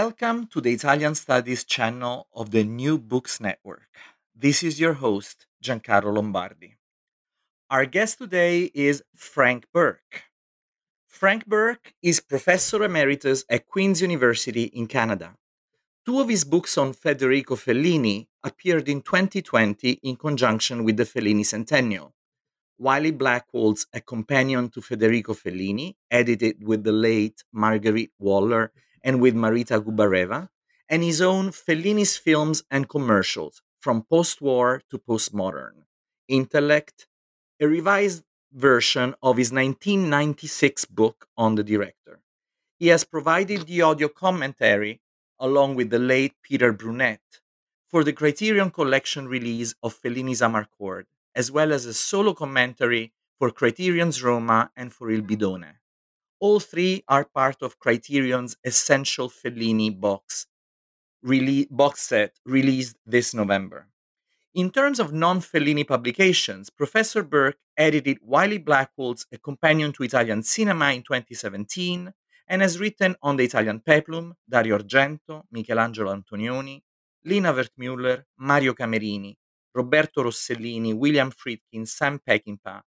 Welcome to the Italian Studies channel of the New Books Network. This is your host, Giancarlo Lombardi. Our guest today is Frank Burke. Frank Burke is Professor Emeritus at Queen's University in Canada. Two of his books on Federico Fellini appeared in 2020 in conjunction with the Fellini Centennial. Wiley Blackwell's A Companion to Federico Fellini, edited with the late Marguerite Waller and with Marita Gubareva, and his own Fellini's Films and Commercials, From Post War to Postmodern, Intellect, a revised version of his 1996 book on the director. He has provided the audio commentary, along with the late Peter Brunette, for the Criterion Collection release of Fellini's Amarcord, as well as a solo commentary for Criterion's Roma and for Il Bidone. All three are part of Criterion's Essential Fellini box, rele- box set released this November. In terms of non Fellini publications, Professor Burke edited Wiley Blackwell's A Companion to Italian Cinema in 2017 and has written on the Italian Peplum, Dario Argento, Michelangelo Antonioni, Lina Wertmüller, Mario Camerini, Roberto Rossellini, William Friedkin, Sam Peckinpah,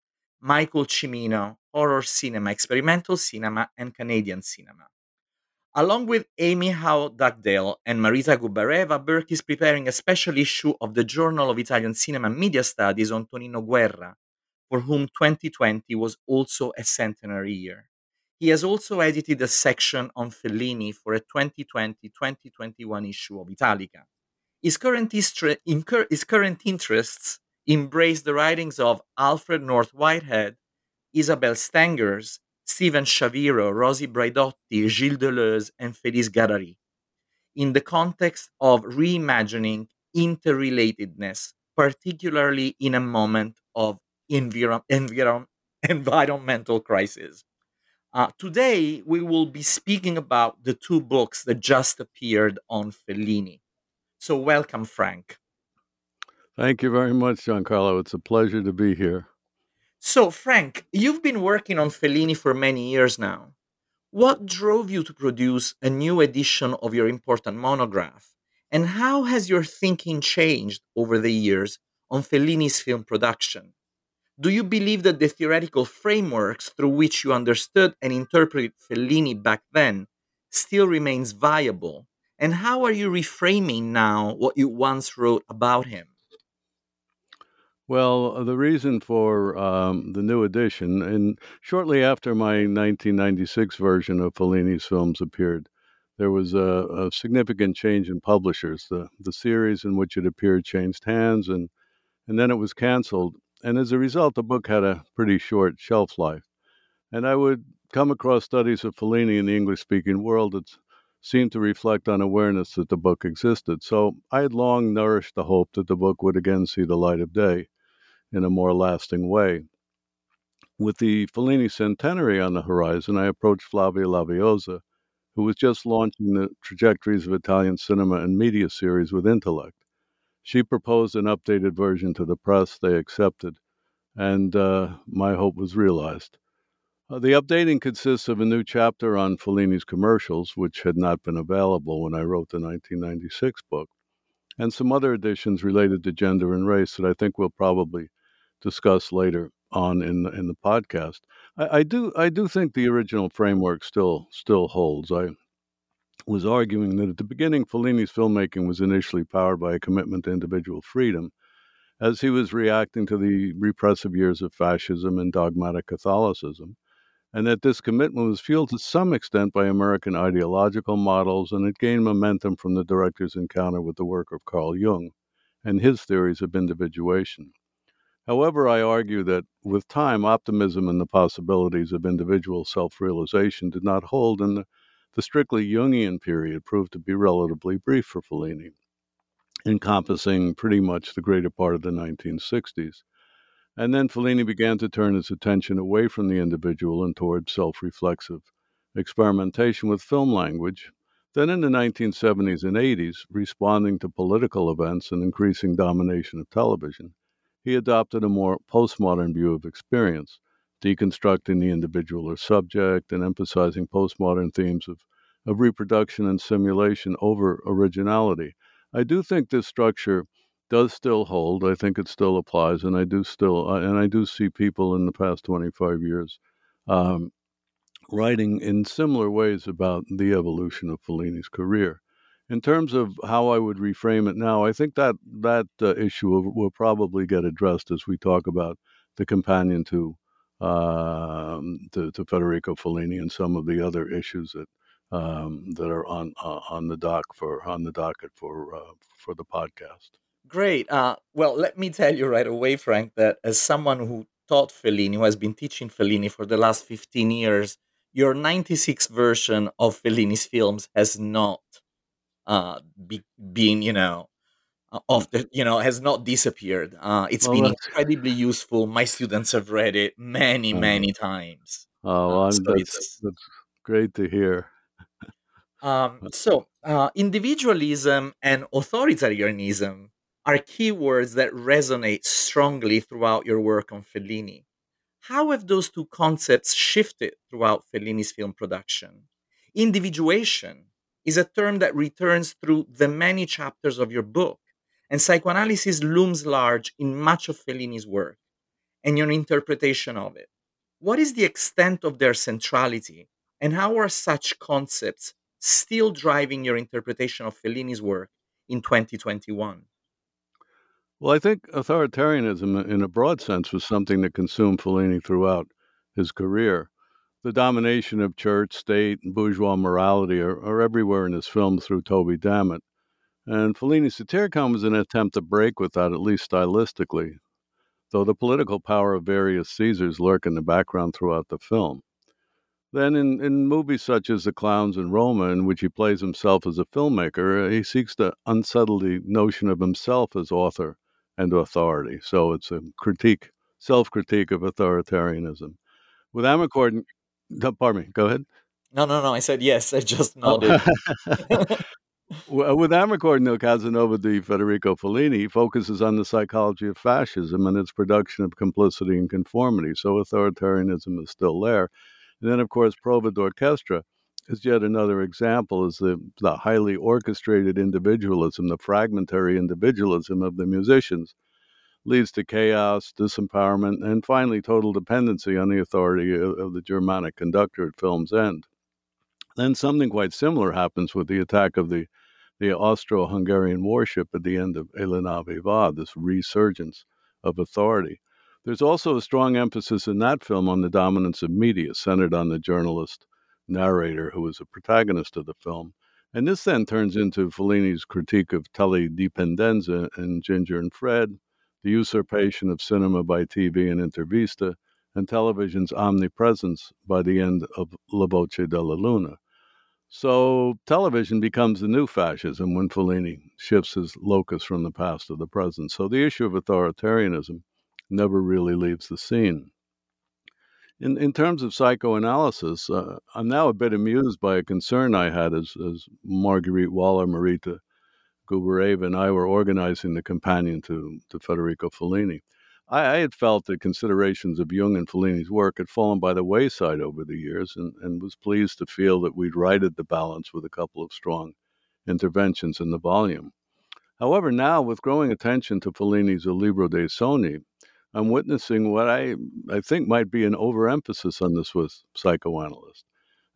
Michael Cimino, horror cinema, experimental cinema, and Canadian cinema. Along with Amy Howe Dugdale and Marisa Gubareva, Burke is preparing a special issue of the Journal of Italian Cinema and Media Studies on Tonino Guerra, for whom 2020 was also a centenary year. He has also edited a section on Fellini for a 2020 2021 issue of Italica. His current, incur- his current interests embraced the writings of Alfred North Whitehead, Isabel Stengers, Steven Shaviro, Rosi Braidotti, Gilles Deleuze, and Félix Guattari, in the context of reimagining interrelatedness, particularly in a moment of enviro- environmental crisis. Uh, today, we will be speaking about the two books that just appeared on Fellini. So, welcome, Frank. Thank you very much, Giancarlo. It's a pleasure to be here. So, Frank, you've been working on Fellini for many years now. What drove you to produce a new edition of your important monograph? And how has your thinking changed over the years on Fellini's film production? Do you believe that the theoretical frameworks through which you understood and interpreted Fellini back then still remains viable? And how are you reframing now what you once wrote about him? Well, uh, the reason for um, the new edition, and shortly after my 1996 version of Fellini's films appeared, there was a, a, significant change in publishers. The, the series in which it appeared changed hands, and, and then it was canceled. And as a result, the book had a pretty short shelf life. And I would come across studies of Fellini in the English speaking world seemed to reflect on awareness that the book existed. So I had long nourished the hope that the book would again see the light of day in a more lasting way. With the Fellini centenary on the horizon, I approached Flavia Laviosa, who was just launching the Trajectories of Italian Cinema and Media series with Intellect. She proposed an updated version to the press. They accepted, and uh, my hope was realized. Uh, the updating consists of a new chapter on Fellini's commercials, which had not been available when I wrote the 1996 book, and some other additions related to gender and race that I think we'll probably discuss later on in the, in the podcast. I, I do I do think the original framework still still holds. I was arguing that at the beginning, Fellini's filmmaking was initially powered by a commitment to individual freedom, as he was reacting to the repressive years of fascism and dogmatic Catholicism, and that this commitment was fueled to some extent by American ideological models, and it gained momentum from the director's encounter with the work of Carl Jung and his theories of individuation. However, I argue that with time, optimism in the possibilities of individual self realization did not hold, and the, the, strictly Jungian period proved to be relatively brief for Fellini, encompassing pretty much the greater part of the 1960s. And then Fellini began to turn his attention away from the individual and toward self reflexive experimentation with film language. Then in the 1970s and 80s, responding to political events and increasing domination of television, he adopted a more postmodern view of experience, deconstructing the individual or subject and emphasizing postmodern themes of, of reproduction and simulation over originality. I do think this structure does still hold. I think it still applies, and I do still, uh, and I do see people in the past 25 years um, writing in similar ways about the evolution of Fellini's career in terms of how I would reframe it now, I think that that uh, issue will, will, probably get addressed as we talk about the companion to, uh, to, to Federico Fellini and some of the other issues that um, that are on uh, on the dock for on the docket for uh, for the podcast. Great. Uh, well, let me tell you right away, Frank, that as someone who taught Fellini, who has been teaching Fellini for the last fifteen years, your '96 version of Fellini's films has not uh, be, being, you know, uh, of the, you know, has not disappeared. Uh, it's well, been incredibly useful. My students have read it many, uh-huh. many times. Oh, uh, so that's, that's, great to hear. um, uh so, uh, individualism and authoritarianism are keywords that resonate strongly throughout your work on Fellini. How have those two concepts shifted throughout Fellini's film production? Individuation is a term that returns through the many chapters of your book, and psychoanalysis looms large in much of Fellini's work and your interpretation of it. What is the extent of their centrality, and how are such concepts still driving your interpretation of Fellini's work in 2021? Well, I think authoritarianism, in a broad sense, was something that consumed Fellini throughout his career the domination of church, state, and bourgeois morality are, are everywhere in his film through Toby Dammit. And Fellini's Satyricon was an attempt to break with that, at least stylistically, though the political power of various Caesars lurk in the background throughout the film. Then, in, in movies such as The Clowns in Roma, in which he plays himself as a filmmaker, he seeks to unsettle the notion of himself as author and authority. So it's a critique, self critique of authoritarianism. With Amarcord, pardon me. Go ahead. No, no, no. I said yes. I just oh. nodded. Uh, with Amarcord no Casanova di Federico Fellini focuses on the psychology of fascism and its production of complicity and conformity. So authoritarianism is still there. And then, of course, Prova d'Orchestra is yet another example is the, the highly orchestrated individualism, the fragmentary individualism of the musicians leads to chaos, disempowerment, and finally total dependency on the authority of, of the Germanic conductor at film's end. Then something quite similar happens with the attack of the, the Austro Hungarian warship at the end of Éla nave va, this resurgence of authority. There's also a strong emphasis in that film on the dominance of media, centered on the journalist narrator who is a protagonist of the film. And this then turns into Fellini's critique of teledipendenza in Ginger and Fred, the usurpation of cinema by TV and Intervista, and television's omnipresence by the end of La Voce della Luna. So television becomes the new fascism when Fellini shifts his locus from the past to the present. So the issue of authoritarianism never really leaves the scene. In, in terms of psychoanalysis, uh, I'm now a bit amused by a concern I had as, as Marguerite Waller, Marita Gubareva, and I were organizing the companion to, to Federico Fellini. I, I, had felt that considerations of Jung and Fellini's work had fallen by the wayside over the years and, and was pleased to feel that we'd righted the balance with a couple of strong interventions in the volume. However, now, with growing attention to Fellini's Il Libro dei Sogni, I'm witnessing what I, I think might be an overemphasis on the Swiss psychoanalyst.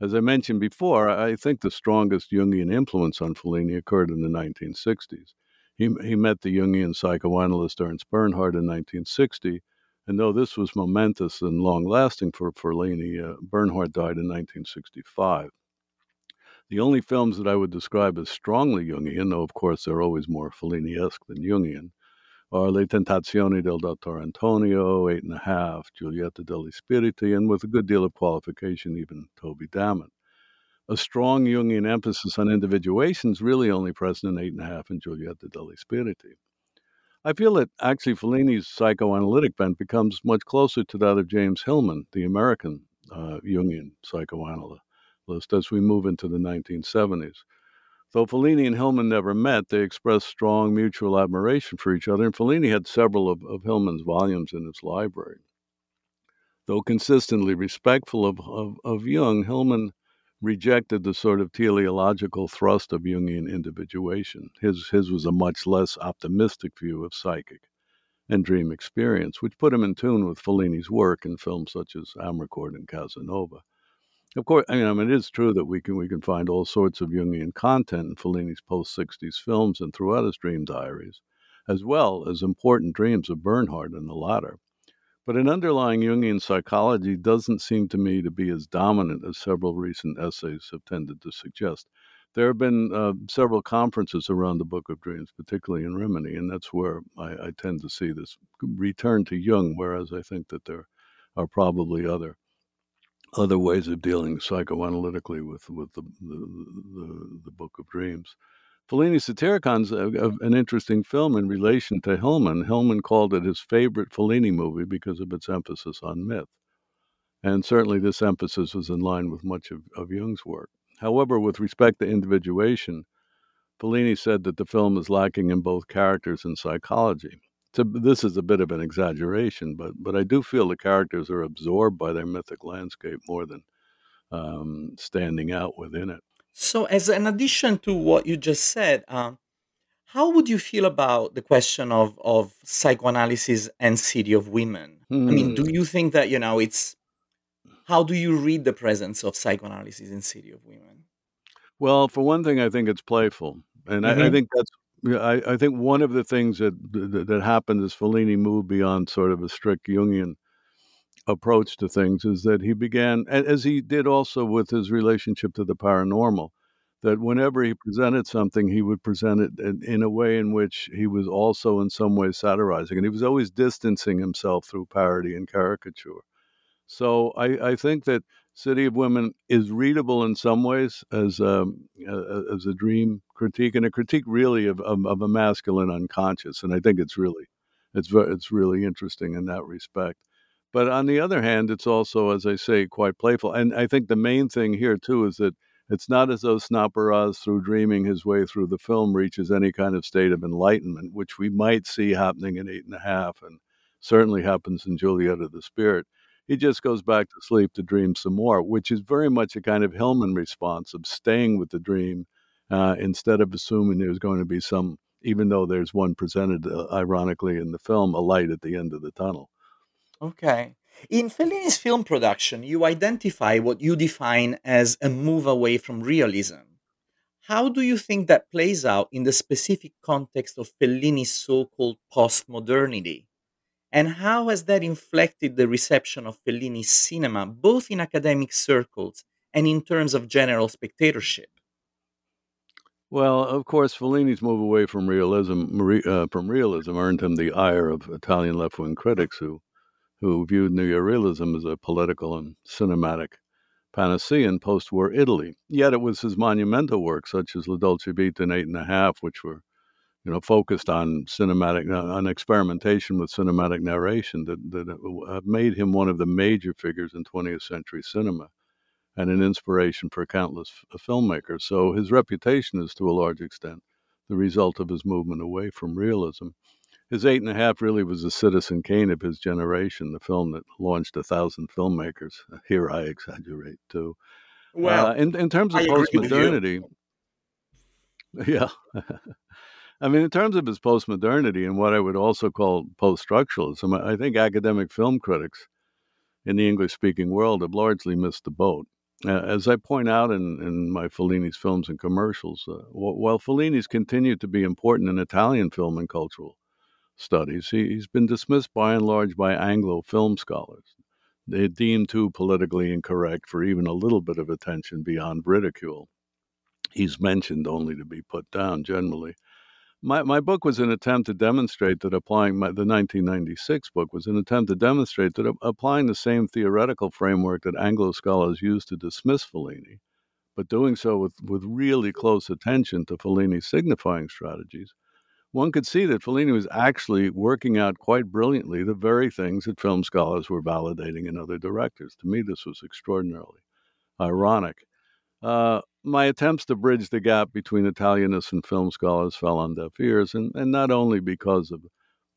As I mentioned before, I think the strongest Jungian influence on Fellini occurred in the 1960s. He, he met the Jungian psychoanalyst Ernst Bernhard in 1960, and though this was momentous and long lasting for Fellini, uh, Bernhard died in 1965. The only films that I would describe as strongly Jungian, though of course they're always more Fellini esque than Jungian, are Le Tentazioni del Dottor Antonio, Eight and a Half, Giulietta degli Spiriti, and with a good deal of qualification, even Toby Dammit. A strong Jungian emphasis on individuation is really only present in Eight and a Half and Giulietta degli Spiriti. I feel that actually Fellini's psychoanalytic bent becomes much closer to that of James Hillman, the American uh, Jungian psychoanalyst, as we move into the 1970s. Though Fellini and Hillman never met, they expressed strong mutual admiration for each other, and Fellini had several of, of Hillman's volumes in his library. Though consistently respectful of, of, of Jung, Hillman rejected the sort of teleological thrust of Jungian individuation. His, his was a much less optimistic view of psychic and dream experience, which put him in tune with Fellini's work in films such as Amarcord and Casanova. Of course, I mean, I mean, it is true that we can we can find all sorts of Jungian content in Fellini's post '60s films and throughout his dream diaries, as well as important dreams of Bernhard in the latter. But an underlying Jungian psychology doesn't seem to me to be as dominant as several recent essays have tended to suggest. There have been uh, several conferences around the Book of Dreams, particularly in Rimini, and that's where I, I tend to see this return to Jung, whereas I think that there are probably other other ways of dealing psychoanalytically with with the the, the, the Book of Dreams. Fellini's Satyricon a, an interesting film in relation to Hillman. Hillman called it his favorite Fellini movie because of its emphasis on myth. And certainly this emphasis was in line with much of, of Jung's work. However, with respect to individuation, Fellini said that the film is lacking in both characters and psychology to, this is a bit of an exaggeration, but but I do feel the characters are absorbed by their mythic landscape more than um, standing out within it. So, as an addition to what you just said, um, how would you feel about the question of of psychoanalysis and City of Women? Hmm. I mean, do hmm. you think that you know it's how do you read the presence of psychoanalysis in City of Women? Well, for one thing, I think it's playful, and mm-hmm. I, I, mm-hmm. think that's yeah, I, I think one of the things that, that that happened as Fellini moved beyond sort of a strict Jungian approach to things is that he began, as he did also with his relationship to the paranormal, that whenever he presented something, he would present it in, in, a way in which he was also in some way satirizing, and he was always distancing himself through parody and caricature. So I, I think that City of Women is readable in some ways as um, a, as a dream critique and a critique really of, of, of a masculine unconscious, and I think it's really it's it's really interesting in that respect. But on the other hand, it's also, as I say, quite playful. And I think the main thing here too is that it's not as though Snaporaz, through dreaming his way through the film, reaches any kind of state of enlightenment, which we might see happening in Eight and a Half, and certainly happens in Juliet of the Spirit he just goes back to sleep to dream some more, which is very much a kind of Hillman response of staying with the dream uh, instead of assuming there's going to be some, even though there's one presented uh, ironically in the film, a light at the end of the tunnel. Okay. In Fellini's film production, you identify what you define as a move away from realism. How do you think that plays out in the specific context of Fellini's so called postmodernity? And how has that inflected the reception of Fellini's cinema, both in academic circles and in terms of general spectatorship? Well, of course, Fellini's move away from realism uh, from realism earned him the ire of Italian left-wing critics who who viewed neorealism as a political and cinematic panacea in post-war Italy. Yet it was his monumental works, such as La Dolce Vita and Eight and a Half, which were you know, focused on cinematic, uh, on experimentation with cinematic narration that, that made him one of the major figures in 20th century cinema and an inspiration for countless f- filmmakers. So his reputation is to a large extent the result of his movement away from realism. His eight and a half really was a Citizen Kane of his generation, the film that launched a thousand filmmakers. Here I exaggerate too. Well, uh, in, in terms of postmodernity, yeah. I mean, in terms of his postmodernity and what I would also call post structuralism, I think academic film critics in the English speaking world have largely missed the boat. Uh, as I point out in, in my Fellini's films and commercials, uh, while Fellini's continued to be important in Italian film and cultural studies, he, he's been dismissed by and large by Anglo film scholars. They deemed too politically incorrect for even a little bit of attention beyond ridicule. He's mentioned only to be put down generally. My, my book was an attempt to demonstrate that applying my, the 1996 book was an attempt to demonstrate that applying the same theoretical framework that Anglo scholars use to dismiss Fellini, but doing so with, with really close attention to Fellini's signifying strategies, one could see that Fellini was actually working out quite brilliantly the very things that film scholars were validating in other directors. To me, this was extraordinarily ironic. Uh, my attempts to bridge the gap between Italianists and film scholars fell on deaf ears, and, and not only because of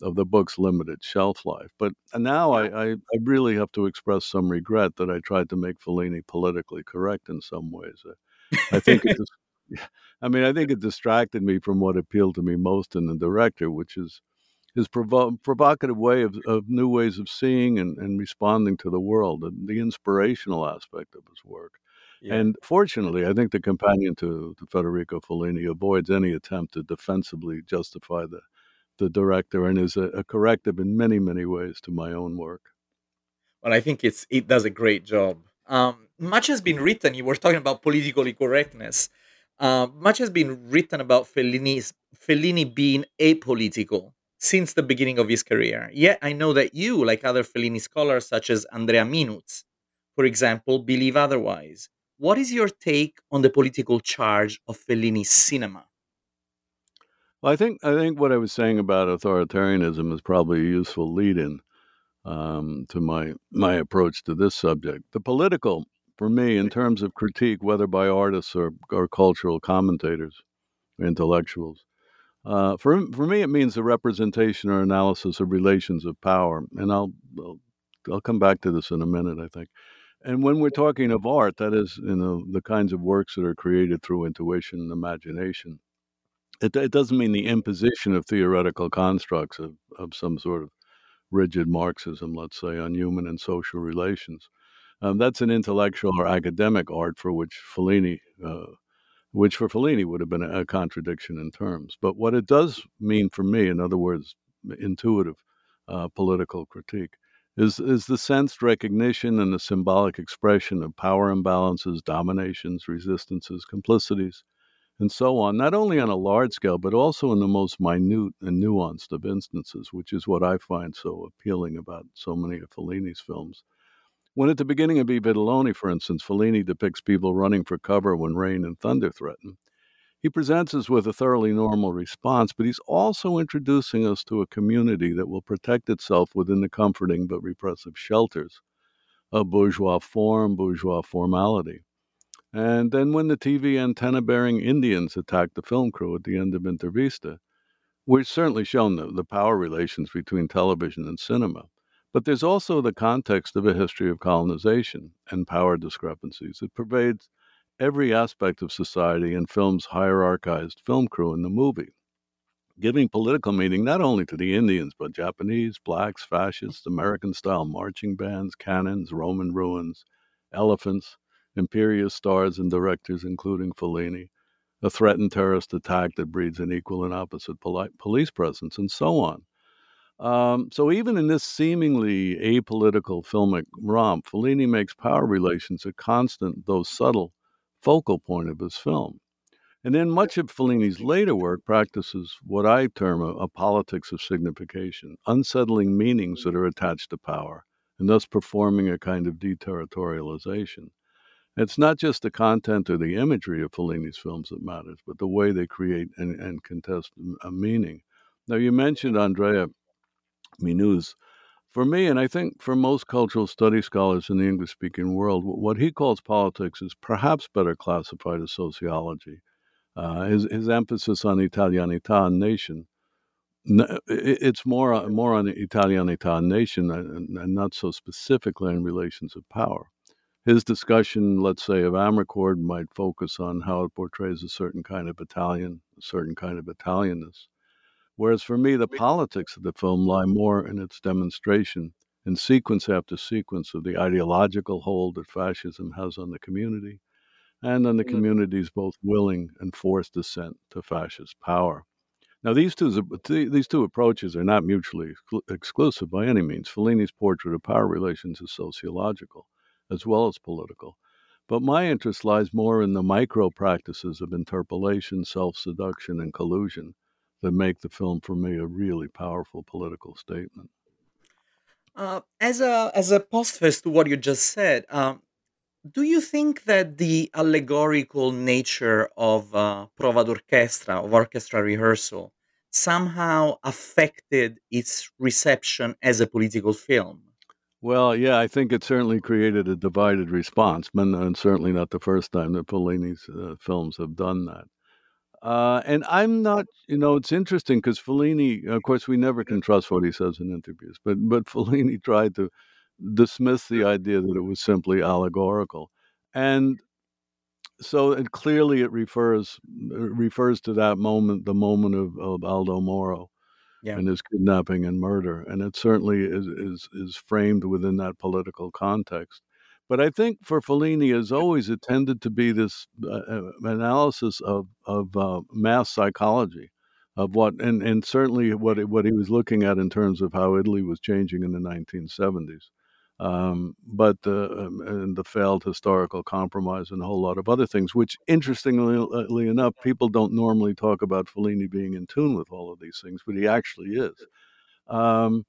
of the book's limited shelf life, but now I, I, I, really have to express some regret that I tried to make Fellini politically correct in some ways. I, I think it just, I mean, I think it distracted me from what appealed to me most in the director, which is his provo- provocative way of, of new ways of seeing and, and responding to the world, and the inspirational aspect of his work. Yeah. And fortunately, I think the companion to, to Federico Fellini avoids any attempt to defensively justify the, the director and is a, a, corrective in many, many ways to my own work. Well, I think it's it does a great job. Um, much has been written. You were talking about political correctness. Uh, much has been written about Fellini's, Fellini being apolitical since the beginning of his career. Yet I know that you, like other Fellini scholars such as Andrea Minuz, for example, believe otherwise. What is your take on the political charge of Fellini's cinema? Well, I think I think what I was saying about authoritarianism is probably a useful lead-in um, to my my approach to this subject. The political, for me, in terms of critique, whether by artists or, or cultural commentators, intellectuals, uh, for for me, it means the representation or analysis of relations of power, and I'll, I'll I'll come back to this in a minute. I think and when we're talking of art, that is, you know, the kinds of works that are created through intuition and imagination. It, it doesn't mean the imposition of theoretical constructs of, of some sort of rigid Marxism, let's say, on human and social relations. Um, that's an intellectual or academic art for which Fellini, uh, which for Fellini would have been a, a, contradiction in terms. But what it does mean for me, in other words, intuitive uh, political critique, is, is the sensed recognition and the symbolic expression of power imbalances, dominations, resistances, complicities, and so on, not only on a large scale, but also in the most minute and nuanced of instances, which is what I find so appealing about so many of Fellini's films. When at the beginning of I Vitelloni, for instance, Fellini depicts people running for cover when rain and thunder threaten, he presents us with a thoroughly normal response, but he's also introducing us to a community that will protect itself within the comforting but repressive shelters of bourgeois form, bourgeois formality. And then when the TV antenna bearing Indians attacked the film crew at the end of Intervista, we've certainly shown the, the power relations between television and cinema. But there's also the context of a history of colonization and power discrepancies. It pervades every aspect of society and film's hierarchized film crew in the movie, giving political meaning not only to the Indians, but Japanese, blacks, fascists, American style marching bands, cannons, Roman ruins, elephants, imperious stars and directors, including Fellini, a threatened terrorist attack that breeds an equal and opposite poli- police presence, and so on. Um, so even in this seemingly apolitical filmic romp, Fellini makes power relations a constant, though subtle, focal point of his film. And then much of Fellini's later work practices what I term a, a, politics of signification, unsettling meanings that are attached to power, and thus performing a kind of deterritorialization. It's not just the content or the imagery of Fellini's films that matters, but the way they create and, and contest a meaning. Now, you mentioned Andrea Minuz. For me, and I think for most cultural study scholars in the English speaking world, what he calls politics is perhaps better classified as sociology. Uh, his, his emphasis on Italianità nation, it's more, more on Italianità nation and, and not so specifically on relations of power. His discussion, let's say, of Amarcord might focus on how it portrays a certain kind of Italian, a certain kind of Italianness. Whereas for me, the politics of the film lie more in its demonstration, in sequence after sequence, of the ideological hold that fascism has on the community and on the mm. community's both willing and forced descent to fascist power. Now, these two, these two approaches are not mutually exclusive by any means. Fellini's portrait of power relations is sociological as well as political. But my interest lies more in the micro practices of interpellation, self seduction, and collusion that make the film for me a really powerful political statement. Uh, as a as a postface to what you just said, um, do you think that the allegorical nature of uh, prova d'orchestra of orchestra rehearsal somehow affected its reception as a political film? Well, yeah, I think it certainly created a divided response, and certainly not the first time that Fellini's uh, films have done that. Uh, and I'm not, you know, it's interesting because Fellini, of course, we never can trust what he says in interviews, but but Fellini tried to dismiss the idea that it was simply allegorical, and so it clearly it refers it refers to that moment, the moment of, of Aldo Moro, yeah. and his kidnapping and murder, and it certainly is is is framed within that political context. But I think for Fellini, as always, it tended to be this uh, uh, analysis of of uh, mass psychology, of what and and certainly what what he was looking at in terms of how Italy was changing in the 1970s. Um, but uh, um, and the failed historical compromise and a whole lot of other things, which interestingly enough, people don't normally talk about Fellini being in tune with all of these things, but he actually is. Um,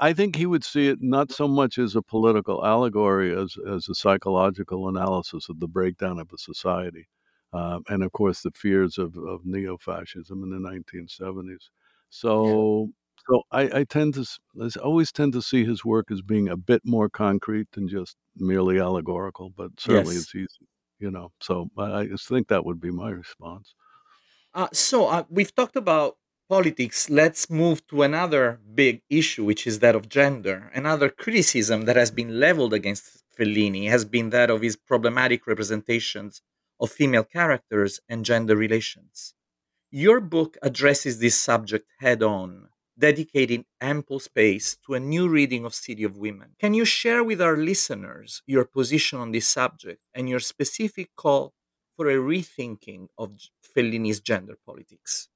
I think he would see it not so much as a political allegory as as a psychological analysis of the breakdown of a society, uh, and of course the fears of, of neo fascism in the 1970s. So, yeah. so I, I tend to I always tend to see his work as being a bit more concrete than just merely allegorical, but certainly yes. it's easy, you know. So I, I think that would be my response. Uh, so uh, we've talked about politics, let's move to another big issue, which is that of gender. Another criticism that has been leveled against Fellini has been that of his problematic representations of female characters and gender relations. Your book addresses this subject head on, dedicating ample space to a new reading of City of Women. Can you share with our listeners your position on this subject and your specific call for a rethinking of Fellini's gender politics?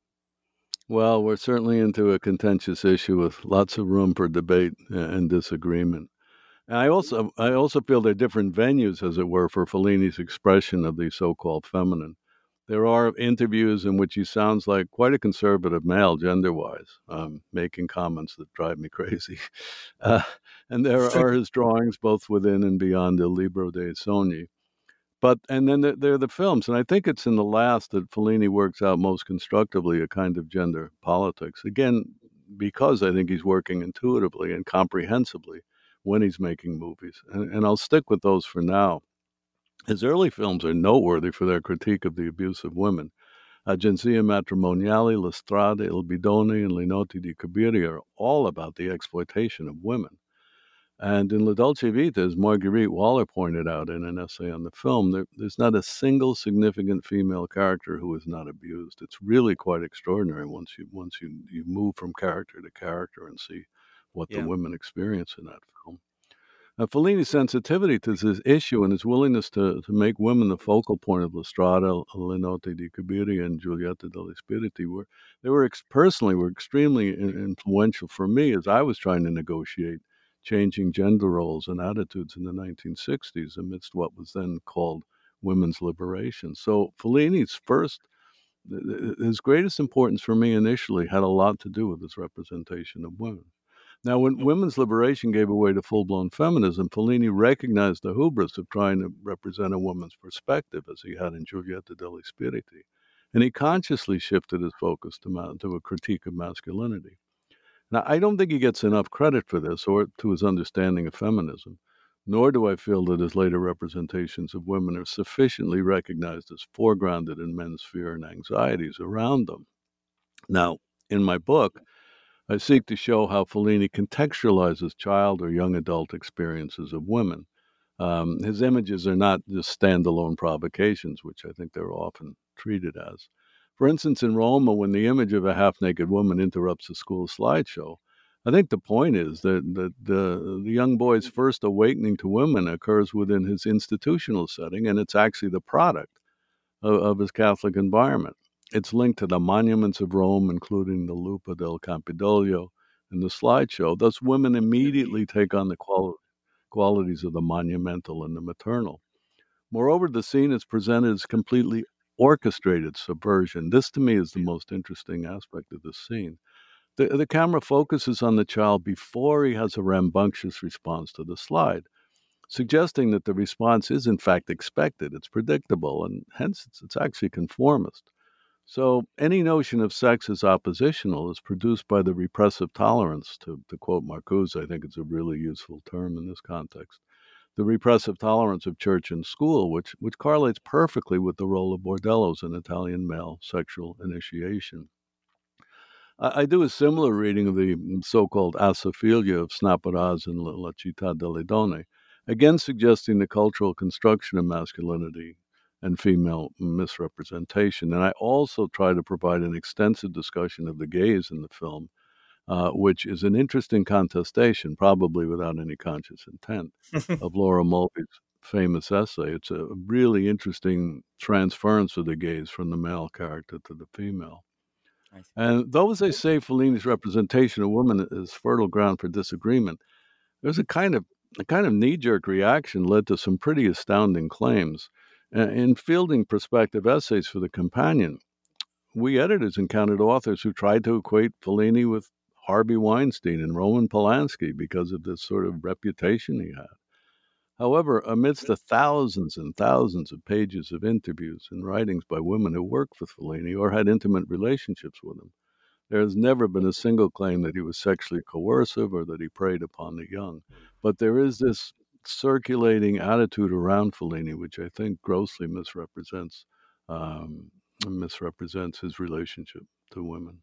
Well, we're certainly into a contentious issue with lots of room for debate and disagreement. And I also I also feel there are different venues, as it were, for Fellini's expression of the so-called feminine. There are interviews in which he sounds like quite a conservative male, gender-wise, um, making comments that drive me crazy. Uh, and there are his drawings, both within and beyond the Libro dei Sogni, but and then there, there, are the films, and I think it's in the last that Fellini works out most constructively a kind of gender politics. Again, because I think he's working intuitively and comprehensively when he's making movies, and, and I'll stick with those for now. His early films are noteworthy for their critique of the abuse of women. Agenzia Matrimoniali, La Strada, Il Bidone, and Le Notti di Cabiria are all about the exploitation of women. And in La Dolce Vita, as Marguerite Waller pointed out in an essay on the film, there, there's not a single significant female character who is not abused. It's really quite extraordinary once you once you, you move from character to character and see what yeah. the women experience in that film. Now, Fellini's sensitivity to this issue and his willingness to, to make women the focal point of La Strada, Le Notti di Cabiria, and Giulietta degli Spiriti were they were ex- personally were extremely influential for me as I was trying to negotiate changing gender roles and attitudes in the 1960s amidst what was then called women's liberation. So Fellini's first, his greatest importance for me initially had a lot to do with his representation of women. Now, when women's liberation gave way to full blown feminism, Fellini recognized the hubris of trying to represent a woman's perspective, as he had in Giulietta degli Spiriti, and he consciously shifted his focus to, to a critique of masculinity. Now, I don't think he gets enough credit for this or to his understanding of feminism, nor do I feel that his later representations of women are sufficiently recognized as foregrounded in men's fear and anxieties around them. Now, in my book, I seek to show how Fellini contextualizes child or young adult experiences of women. Um, his images are not just standalone provocations, which I think they're often treated as. For instance, in Roma, when the image of a half naked woman interrupts a school slideshow, I think the point is that, that the, the young boy's mm-hmm. first awakening to women occurs within his institutional setting, and it's actually the product of, of his Catholic environment. It's linked to the monuments of Rome, including the Lupa del Campidoglio and the slideshow. Thus, women mm-hmm. immediately take on the quali- qualities of the monumental and the maternal. Moreover, the scene is presented as completely orchestrated subversion. This, to me, is the most interesting aspect of the scene. The, the camera focuses on the child before he has a rambunctious response to the slide, suggesting that the response is, in fact, expected. It's predictable, and hence it's, it's actually conformist. So, any notion of sex as oppositional is produced by the repressive tolerance, to, to quote Marcuse, I think it's a really useful term in this context. The repressive tolerance of church and school, which, which correlates perfectly with the role of bordellos in Italian male sexual initiation. I, I do a similar reading of the so called scopophilia of Snaporaz and La Città delle Donne, again suggesting the cultural construction of masculinity and female misrepresentation. And I also try to provide an extensive discussion of the gaze in the film, uh, which is an interesting contestation, probably without any conscious intent, of Laura Mulvey's famous essay. It's a really interesting transference of the gaze from the male character to the female. And though, as I say, Fellini's representation of women is fertile ground for disagreement, there's a kind of a kind of knee-jerk reaction led to some pretty astounding claims. In fielding prospective essays for the companion, we editors encountered authors who tried to equate Fellini with Harvey Weinstein and Roman Polanski because of this sort of reputation he had. However, amidst the thousands and thousands of pages of interviews and writings by women who worked for Fellini or had intimate relationships with him, there has never been a single claim that he was sexually coercive or that he preyed upon the young. But there is this circulating attitude around Fellini, which I think grossly misrepresents um, misrepresents his relationship to women.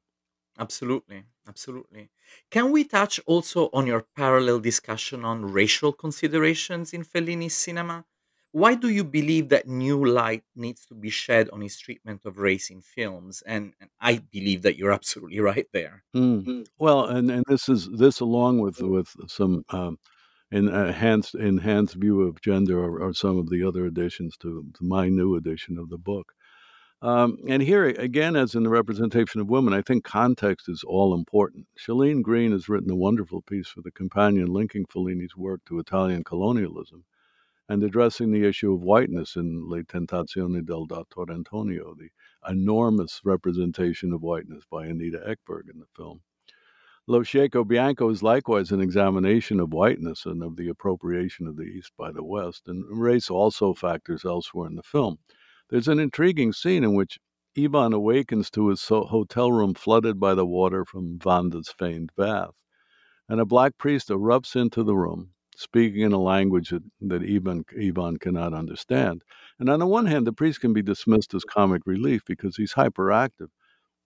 Absolutely, absolutely. Can we touch also on your parallel discussion on racial considerations in Fellini's cinema? Why do you believe that new light needs to be shed on his treatment of race in films? And, and I believe that you're absolutely right there. Mm. Well, and, and this is this along with with some um, enhanced enhanced view of gender or, or some of the other additions to, to, my new edition of the book. Um, and here again, as in the representation of women, I think context is all important. Shelleen Greene has written a wonderful piece for the companion linking Fellini's work to Italian colonialism and addressing the issue of whiteness in Le Tentazioni del Dottor Antonio, the enormous representation of whiteness by Anita Ekberg in the film. Lo Sceicco Bianco is likewise an examination of whiteness and of the appropriation of the East by the West, and race also factors elsewhere in the film. There's an intriguing scene in which Ivan awakens to his hotel room flooded by the water from Vanda's feigned bath, and a black priest erupts into the room, speaking in a language that, Ivan, Ivan cannot understand. And on the one hand, the priest can be dismissed as comic relief because he's hyperactive.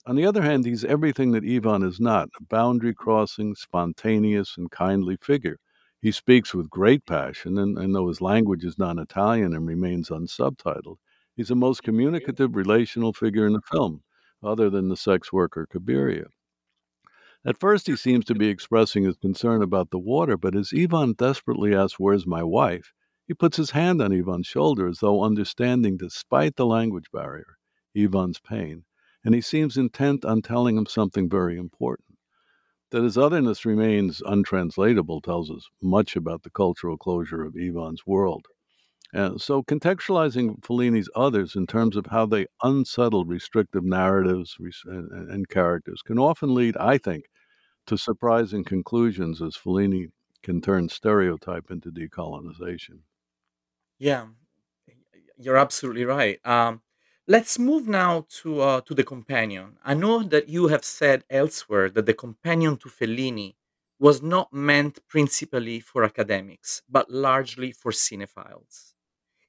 On the other hand, he's everything that Ivan is not a boundary crossing, spontaneous, and kindly figure. He speaks with great passion, and, and though his language is non Italian and remains unsubtitled, he's the most communicative, relational figure in the film, other than the sex worker Cabiria. At first, he seems to be expressing his concern about the water, but as Ivan desperately asks, Where's my wife? he puts his hand on Ivan's shoulder as though understanding, despite the language barrier, Ivan's pain and he seems intent on telling him something very important. That his otherness remains untranslatable tells us much about the cultural closure of Ivan's world. And so, contextualizing Fellini's others in terms of how they unsettle restrictive narratives and, and characters can often lead, I think, to surprising conclusions as Fellini can turn stereotype into decolonization. Yeah, you're absolutely right. Um, let's move now to uh, to the companion. I know that you have said elsewhere that the companion to Fellini was not meant principally for academics, but largely for cinephiles.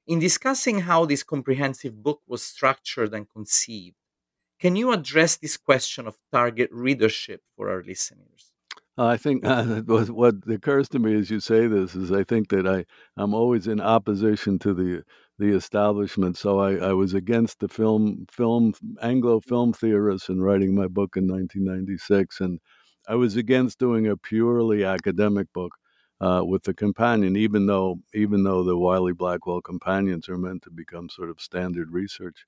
In discussing how this comprehensive book was structured and conceived, can you address this question of target readership for our listeners? I think uh, what, occurs to me as you say this is I think that I I'm always in opposition to the the establishment. So I, I was against the film film Anglo film theorists in writing my book in 1996, and I was against doing a purely academic book uh, with the companion, even though even though the Wiley Blackwell companions are meant to become sort of standard research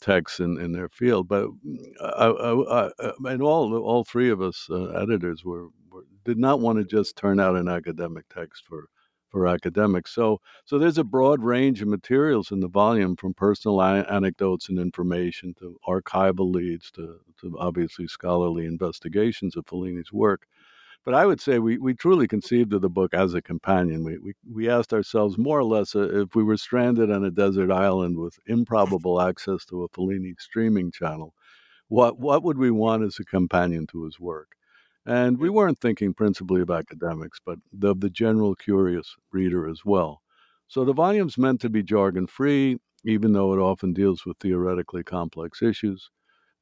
texts in, in their field. But I, I, I, and all all three of us uh, editors were, were, did not want to just turn out an academic text for for academics. So so there's a broad range of materials in the volume, from personal a- anecdotes and information to archival leads to to obviously scholarly investigations of Fellini's work. But I would say we, we truly conceived of the book as a companion. We, we, we asked ourselves more or less uh, if we were stranded on a desert island with improbable access to a Fellini streaming channel, what, what would we want as a companion to his work? And we weren't thinking principally of academics, but of the general curious reader as well. So the volume's meant to be jargon free, even though it often deals with theoretically complex issues.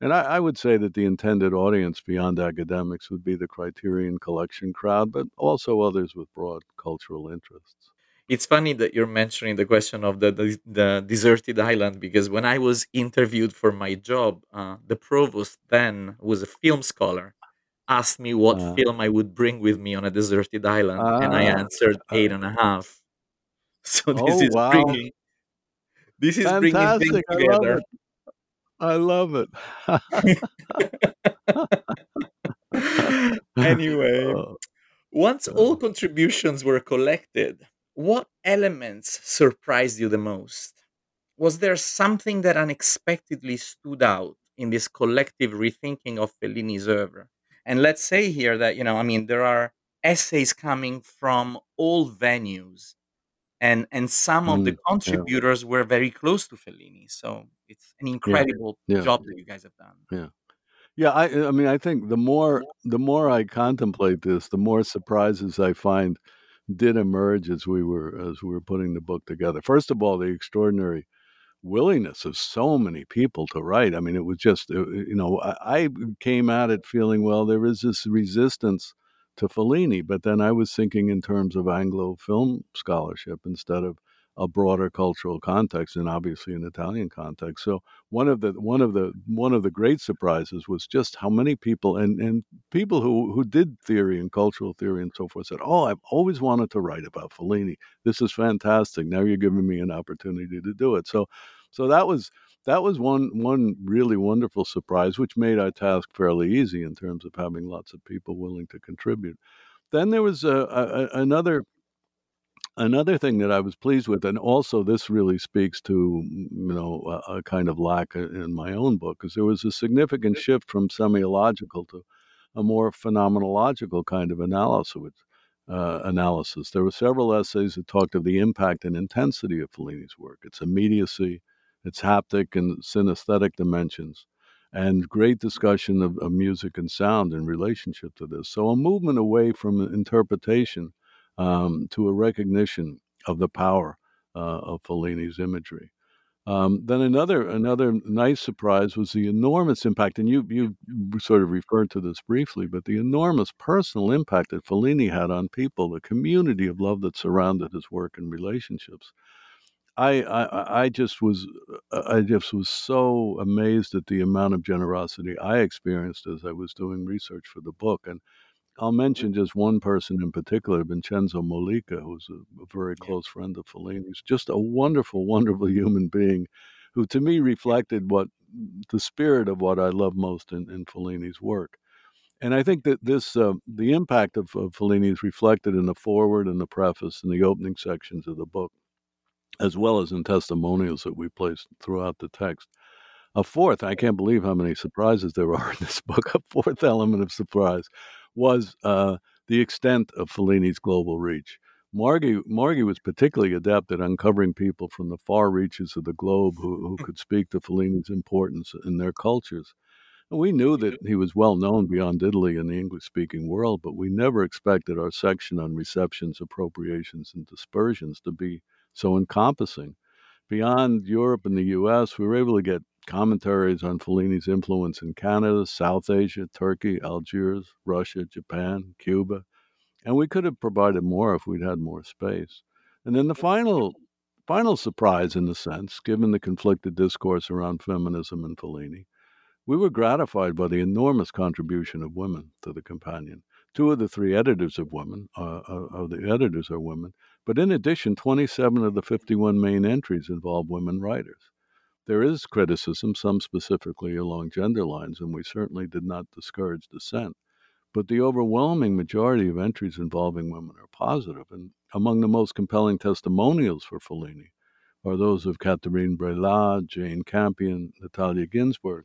And I, I, would say that the intended audience beyond academics would be the Criterion Collection crowd, but also others with broad cultural interests. It's funny that you're mentioning the question of the, the, the deserted island because when I was interviewed for my job, uh, the provost then, was a film scholar, asked me what uh, film I would bring with me on a deserted island, uh, and I ah, answered eight and a half. So this oh, is wow. bringing this is Fantastic. bringing things together. I love it. anyway, uh, once all contributions were collected, what elements surprised you the most? Was there something that unexpectedly stood out in this collective rethinking of Fellini's oeuvre? And let's say here that, you know, I mean, there are essays coming from all venues and and some of the mm, yeah. contributors were very close to Fellini. So it's an incredible yeah. job that you guys have done. Yeah. Yeah, I I mean I think the more the more I contemplate this, the more surprises I find did emerge as we were as we were putting the book together. First of all, the extraordinary willingness of so many people to write. I mean, it was just uh, uh, you know I, I came at it feeling well there is this resistance to Fellini. But then I was thinking in terms of Anglo film scholarship instead of a broader cultural context and obviously an Italian context. So one of the one of the one of the great surprises was just how many people and, and people who, who did theory and cultural theory and so forth said, Oh, I've always wanted to write about Fellini. This is fantastic. Now you're giving me an opportunity to do it. So so that was that was one one really wonderful surprise, which made our task fairly easy in terms of having lots of people willing to contribute. Then there was uh, a, a, another another thing that I was pleased with, and also this really speaks to you know a, a kind of lack in my own book, because there was a significant shift from semiological to a more phenomenological kind of analysis. Uh, analysis. There were several essays that talked of the impact and intensity of Fellini's work, its immediacy, its haptic and synesthetic dimensions, and great discussion of, of, music and sound in relationship to this. So, a movement away from interpretation um, to a recognition of the power uh, of Fellini's imagery. Um, then another another nice surprise was the enormous impact, and you you sort of referred to this briefly, but the enormous personal impact that Fellini had on people, the community of love that surrounded his work and relationships. I, I I just was I just was so amazed at the amount of generosity I experienced as I was doing research for the book, and I'll mention just one person in particular, Vincenzo Mollica, who's a, a very close friend of Fellini's, just a wonderful, wonderful human being, who to me reflected what the spirit of what I love most in, in Fellini's work. And I think that this, uh, the impact of, of Fellini is reflected in the foreword and the preface and the opening sections of the book as well as in testimonials that we placed throughout the text. A fourth, I can't believe how many surprises there are in this book. A fourth element of surprise was uh, the extent of Fellini's global reach. Margie, Margie was particularly adept at uncovering people from the far reaches of the globe who, who could speak to Fellini's importance in their cultures. And we knew that he was well known beyond Italy in the English speaking world, but we never expected our section on receptions, appropriations, and dispersions to be so encompassing. Beyond Europe and the US, we were able to get commentaries on Fellini's influence in Canada, South Asia, Turkey, Algiers, Russia, Japan, Cuba, and we could have provided more if we'd had more space. And then the final final surprise in a sense, given the conflicted discourse around feminism and Fellini, we were gratified by the enormous contribution of women to the companion. Two of the three editors of women, uh, uh of the editors are women, but in addition, 27 of the 51 main entries involve women writers. There is criticism, some specifically along gender lines, and we certainly did not discourage dissent but the overwhelming majority of entries involving women are positive, and among the most compelling testimonials for Fellini are those of Catherine Breillat, Jane Campion, Natalia Ginzburg,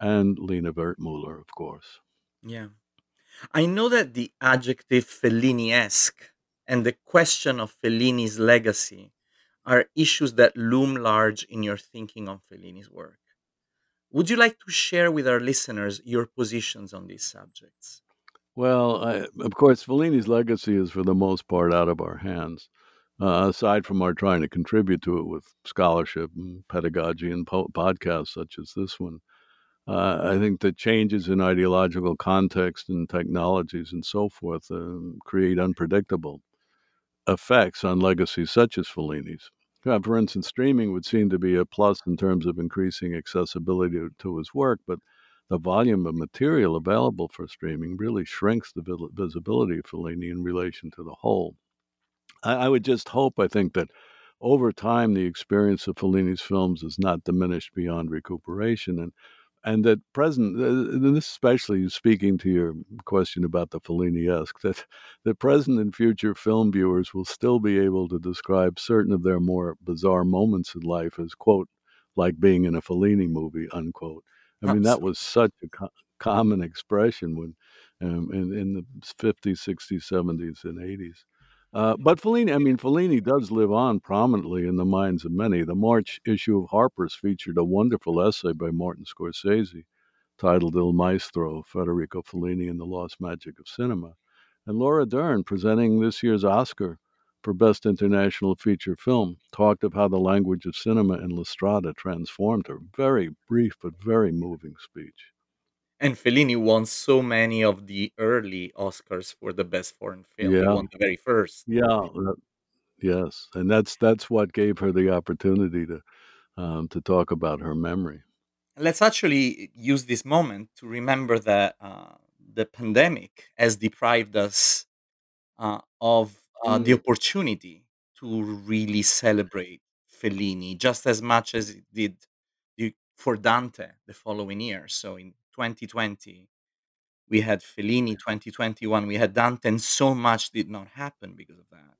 and Lina Wertmuller, of course. Yeah. I know that the adjective Fellini-esque and the question of Fellini's legacy are issues that loom large in your thinking on Fellini's work. Would you like to share with our listeners your positions on these subjects? Well, I, of course, Fellini's legacy is for the most part out of our hands. Uh, aside from our trying to contribute to it with scholarship and pedagogy and po- podcasts such as this one, uh, I think the changes in ideological context and technologies and so forth uh, create unpredictable effects on legacies such as Fellini's. For instance, streaming would seem to be a plus in terms of increasing accessibility to, to his work, but the volume of material available for streaming really shrinks the visibility of Fellini in relation to the whole. I, I would just hope, I think, that over time the experience of Fellini's films is not diminished beyond recuperation, and and that present, and this especially speaking to your question about the Fellini-esque, that the present and future film viewers will still be able to describe certain of their more bizarre moments in life as quote like being in a Fellini movie unquote I mean, that was such a co- common expression when um, in, in the 50s, 60s, 70s, and 80s. Uh, but Fellini, I mean, Fellini does live on prominently in the minds of many. The March issue of Harper's featured a wonderful essay by Martin Scorsese titled Il Maestro, Federico Fellini and the Lost Magic of Cinema. And Laura Dern, presenting this year's Oscar for Best International Feature Film, talked of how the language of cinema in La Strada transformed her. Very brief but very moving speech. And Fellini won so many of the early Oscars for the best foreign film. Yeah. He won the very first. Yeah. yes, and that's that's what gave her the opportunity to um, to talk about her memory. Let's actually use this moment to remember that uh, the pandemic has deprived us uh, of uh, the mm. opportunity to really celebrate Fellini just as much as it did for Dante the following year. So in 2020, we had Fellini. 2021, we had Dante, and so much did not happen because of that.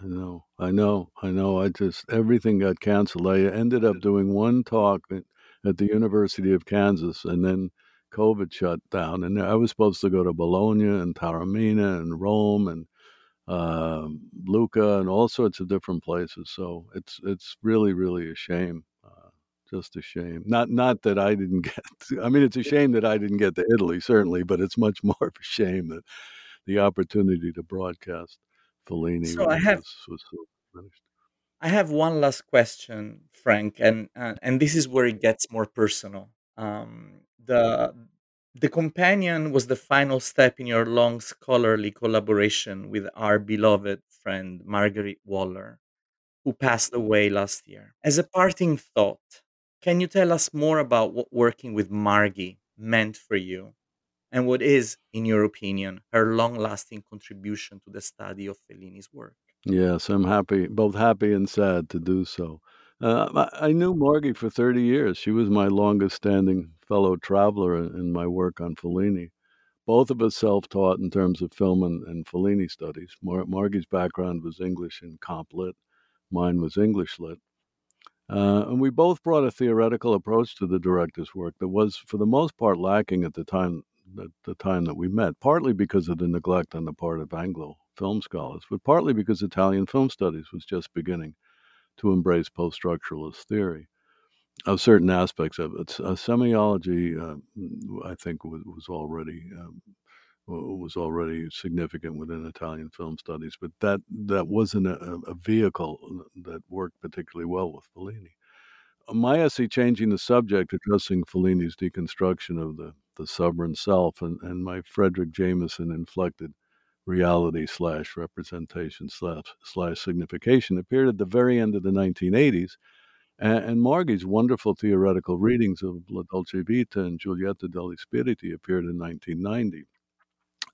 I know, I know, I know. I just everything got canceled. I ended up doing one talk at, at the University of Kansas, and then COVID shut down. And I was supposed to go to Bologna and Taormina and Rome and um, Lucca, and all sorts of different places. So it's it's really really a shame, uh, just a shame. Not not that I didn't get. To, I mean, it's a shame that I didn't get to Italy, certainly, but it's much more of a shame that the opportunity to broadcast Fellini so I have, was, was so finished. I have one last question, Frank, and uh, and this is where it gets more personal. Um, the the Companion was the final step in your long scholarly collaboration with our beloved friend Marguerite Waller, who passed away last year. As a parting thought, can you tell us more about what working with Margie meant for you and what is, in your opinion, her long lasting contribution to the study of Fellini's work? Yes, I'm happy, both happy and sad to do so. Uh, I knew Margie for 30 years. She was my longest standing fellow traveler in my work on Fellini. Both of us self taught in terms of film and, and Fellini studies. Mar- Margie's background was English and comp lit, mine was English lit. Uh, and we both brought a theoretical approach to the director's work that was, for the most part, lacking at the time at the time that we met, partly because of the neglect on the part of Anglo film scholars, but partly because Italian film studies was just beginning to embrace post structuralist theory of certain aspects of it. Uh, semiology, uh, I think, was, was already um, was already significant within Italian film studies, but that that wasn't a, a vehicle uh, that worked particularly well with Fellini. Uh, my essay, changing the subject, addressing Fellini's deconstruction of the the sovereign self, and, and my Fredric Jameson inflected reality slash representation slash, slash signification appeared at the very end of the 1980s. And, and Margie's wonderful theoretical readings of La Dolce Vita and Giulietta degli Spiriti appeared in 1990.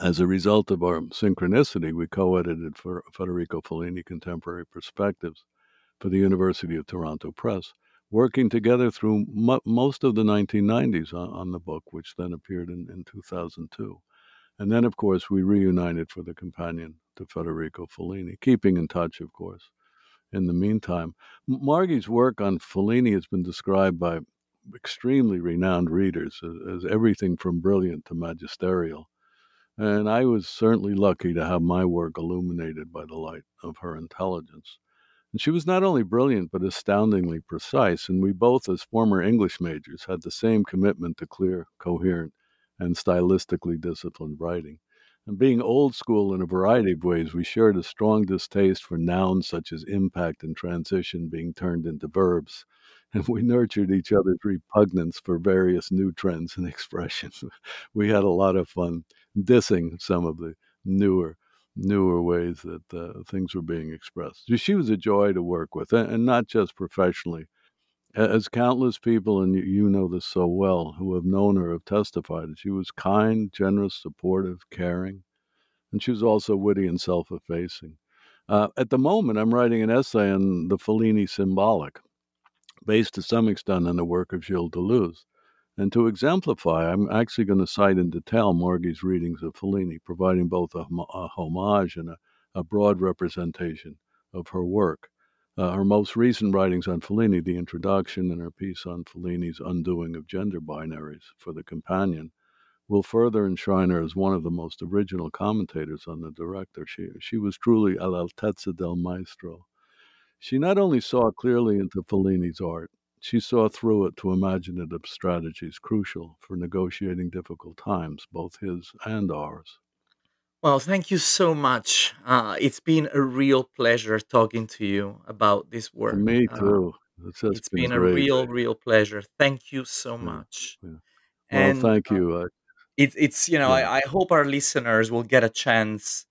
As a result of our synchronicity, we co edited for Federico Fellini Contemporary Perspectives for the University of Toronto Press, working together through most of the 1990s on, on, the book, which then appeared in, in 2002. And then, of course, we reunited for the companion to Federico Fellini, keeping in touch, of course. In the meantime, Margie's work on Fellini has been described by extremely renowned readers as, as everything from brilliant to magisterial. And I was certainly lucky to have my work illuminated by the light of her intelligence. And she was not only brilliant, but astoundingly precise. And we both, as former English majors, had the same commitment to clear, coherent, and stylistically disciplined writing. And being old school in a variety of ways, we shared a strong distaste for nouns such as impact and transition being turned into verbs. And we nurtured each other's repugnance for various new trends and expressions. we had a lot of fun dissing some of the newer newer ways that uh, things were being expressed. She was a joy to work with, and not just professionally, as countless people, and you know this so well, who have known her have testified, she was kind, generous, supportive, caring, and she was also witty and self effacing. Uh, at the moment, I'm writing an essay on the Fellini symbolic, based to some extent on the work of Gilles Deleuze. And to exemplify, I'm actually going to cite in detail Margie's readings of Fellini, providing both a, a homage and a, a broad representation of her work. Uh, her most recent writings on Fellini, the introduction and her piece on Fellini's undoing of gender binaries for The Companion, will further enshrine her as one of the most original commentators on the director. She, she was truly all'altezza del maestro. She not only saw clearly into Fellini's art, she saw through it to imaginative strategies crucial for negotiating difficult times, both his and ours. Well, thank you so much. Uh, it's been a real pleasure talking to you about this work. Me Uh, too. It's it's been been a real, real pleasure. Thank you so Yeah, much. yeah. Well, And thank uh, you. Uh, it's it's you know yeah. I, I hope our listeners will get a chance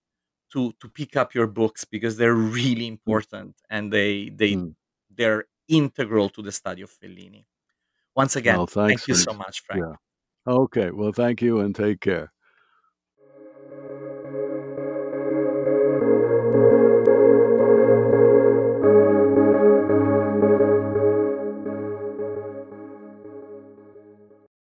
to to pick up your books because they're really Mm, important and they they mm. they're integral to the study of Fellini. Once again, Well, thank you so much, Frank. yeah. Okay. Well, thank you and take care.